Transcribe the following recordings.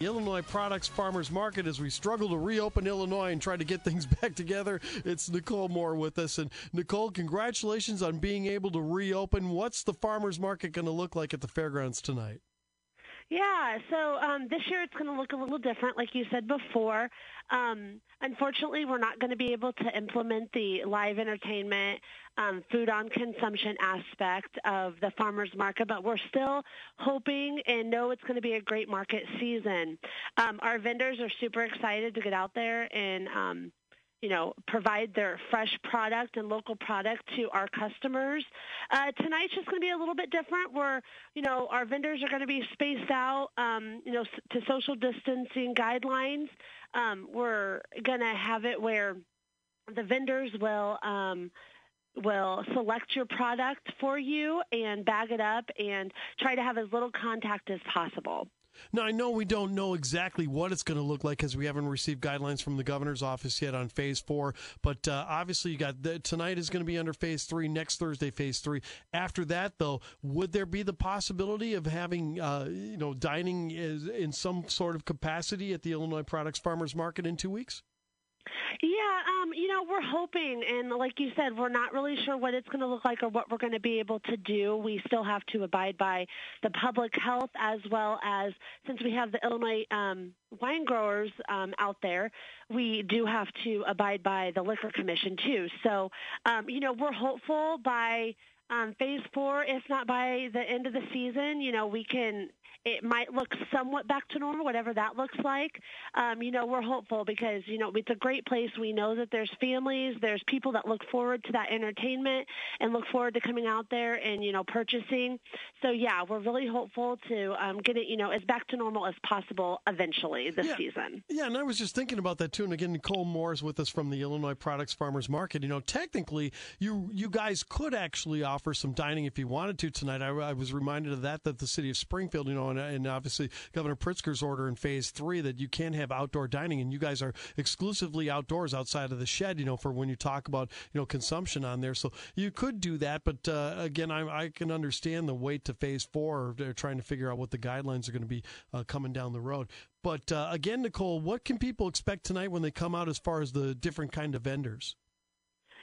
Illinois Products Farmers Market as we struggle to reopen Illinois and try to get things back together. It's Nicole Moore with us. And Nicole, congratulations on being able to reopen. What's the farmers market going to look like at the fairgrounds tonight? Yeah, so um, this year it's going to look a little different, like you said before. Um, unfortunately, we're not going to be able to implement the live entertainment, um, food on consumption aspect of the farmers market, but we're still hoping and know it's going to be a great market season. Um, our vendors are super excited to get out there and um, you know, provide their fresh product and local product to our customers. Uh, tonight's just going to be a little bit different. Where you know our vendors are going to be spaced out, um, you know, to social distancing guidelines. Um, we're going to have it where the vendors will. Um, will select your product for you and bag it up and try to have as little contact as possible. Now, I know we don't know exactly what it's going to look like because we haven't received guidelines from the governor's office yet on phase four. But uh, obviously, you got the, tonight is going to be under phase three. Next Thursday, phase three. After that, though, would there be the possibility of having uh, you know dining in some sort of capacity at the Illinois Products Farmers Market in two weeks? Yeah, um, you know, we're hoping, and like you said, we're not really sure what it's going to look like or what we're going to be able to do. We still have to abide by the public health as well as, since we have the Illinois um, wine growers um, out there, we do have to abide by the Liquor Commission too. So, um, you know, we're hopeful by um, phase four, if not by the end of the season, you know, we can it might look somewhat back to normal, whatever that looks like. Um, you know, we're hopeful because, you know, it's a great place. We know that there's families, there's people that look forward to that entertainment and look forward to coming out there and, you know, purchasing. So, yeah, we're really hopeful to um, get it, you know, as back to normal as possible eventually this yeah. season. Yeah, and I was just thinking about that too. And again, Nicole Moore is with us from the Illinois Products Farmers Market. You know, technically, you you guys could actually offer some dining if you wanted to tonight. I, I was reminded of that, that the city of Springfield, you know, and, and obviously Governor Pritzker's order in phase three that you can have outdoor dining, and you guys are exclusively outdoors outside of the shed. You know, for when you talk about you know consumption on there, so you could do that. But uh, again, I, I, can understand the wait to phase four. They're trying to figure out what the guidelines are going to be uh, coming down the road. But uh, again, Nicole, what can people expect tonight when they come out as far as the different kind of vendors?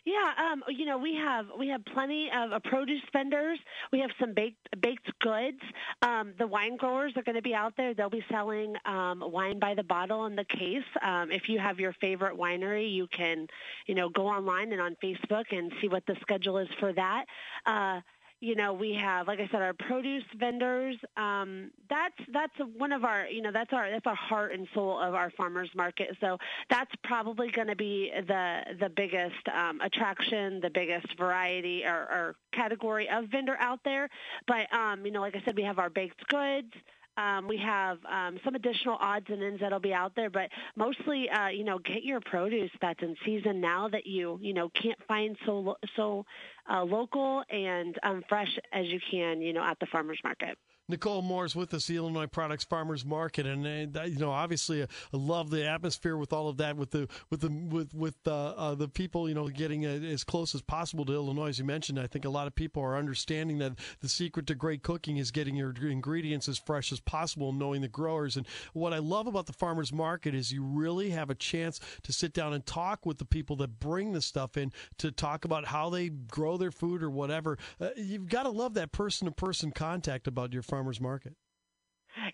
Yeah, um, you know, we have we have plenty of uh, produce vendors. We have some baked baked goods. Um, the wine growers are going to be out there. They'll be selling um, wine by the bottle in the case. Um, if you have your favorite winery, you can, you know, go online and on Facebook and see what the schedule is for that. Uh, you know, we have, like I said, our produce vendors. Um, that's that's one of our, you know, that's our that's our heart and soul of our farmers market. So that's probably going to be the the biggest um, attraction, the biggest variety or, or category of vendor out there. But um, you know, like I said, we have our baked goods. Um, we have um, some additional odds and ends that'll be out there, but mostly, uh, you know, get your produce that's in season now that you, you know, can't find so lo- so uh, local and um, fresh as you can, you know, at the farmers market. Nicole Moore's with us, the Illinois Products Farmers Market, and uh, you know, obviously, uh, I love the atmosphere with all of that, with the with the with with uh, uh, the people, you know, getting uh, as close as possible to Illinois. As you mentioned, I think a lot of people are understanding that the secret to great cooking is getting your ingredients as fresh as possible, knowing the growers. And what I love about the farmers market is you really have a chance to sit down and talk with the people that bring the stuff in to talk about how they grow their food or whatever. Uh, you've got to love that person to person contact about your farmers market?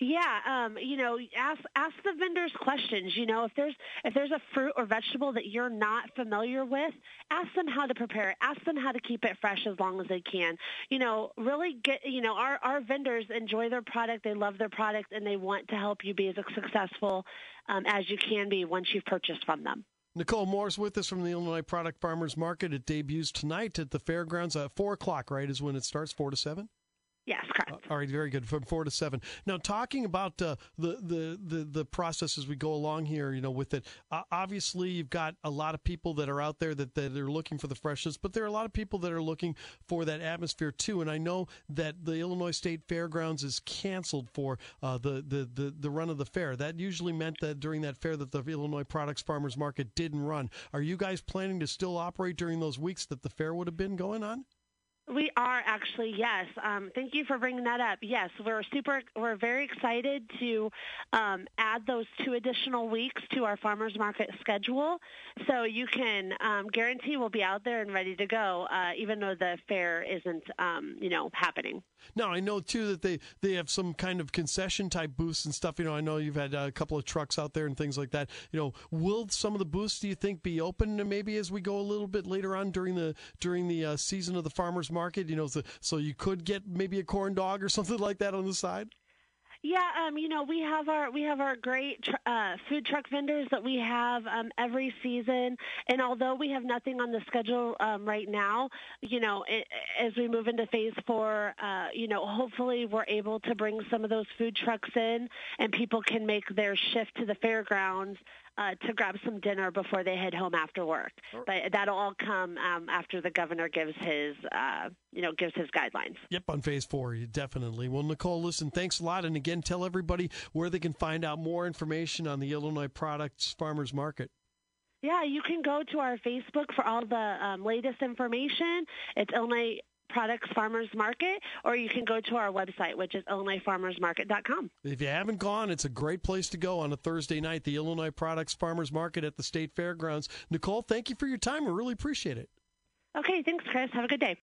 Yeah, um, you know, ask ask the vendors questions. You know, if there's if there's a fruit or vegetable that you're not familiar with, ask them how to prepare it. Ask them how to keep it fresh as long as they can. You know, really get you know our our vendors enjoy their product, they love their product, and they want to help you be as successful um, as you can be once you've purchased from them. Nicole Moore's with us from the Illinois Product Farmers Market. It debuts tonight at the fairgrounds at four o'clock. Right, is when it starts, four to seven. Yes, correct. All right, very good. From four to seven. Now, talking about uh, the, the the the process as we go along here, you know, with it. Uh, obviously, you've got a lot of people that are out there that that are looking for the freshness, but there are a lot of people that are looking for that atmosphere too. And I know that the Illinois State Fairgrounds is canceled for uh, the, the the the run of the fair. That usually meant that during that fair that the Illinois Products Farmers Market didn't run. Are you guys planning to still operate during those weeks that the fair would have been going on? We are actually, yes. Um, thank you for bringing that up. Yes, we're super, we're very excited to um, add those two additional weeks to our farmers market schedule. So you can um, guarantee we'll be out there and ready to go, uh, even though the fair isn't, um, you know, happening. Now I know too that they they have some kind of concession type booths and stuff. You know, I know you've had a couple of trucks out there and things like that. You know, will some of the booths do you think be open maybe as we go a little bit later on during the during the uh, season of the farmers market? You know, so, so you could get maybe a corn dog or something like that on the side. Yeah, um, you know, we have our we have our great tr- uh, food truck vendors that we have um, every season, and although we have nothing on the schedule um, right now, you know, it, as we move into phase four, uh, you know, hopefully we're able to bring some of those food trucks in, and people can make their shift to the fairgrounds uh, to grab some dinner before they head home after work. But that'll all come um, after the governor gives his, uh, you know, gives his guidelines. Yep, on phase four, definitely. Well, Nicole, listen, thanks a lot, and again, tell everybody where they can find out more information on the Illinois Products Farmers Market. Yeah, you can go to our Facebook for all the um, latest information. It's Illinois Products Farmers Market, or you can go to our website, which is IllinoisFarmersMarket.com. If you haven't gone, it's a great place to go on a Thursday night, the Illinois Products Farmers Market at the State Fairgrounds. Nicole, thank you for your time. We really appreciate it. Okay, thanks, Chris. Have a good day.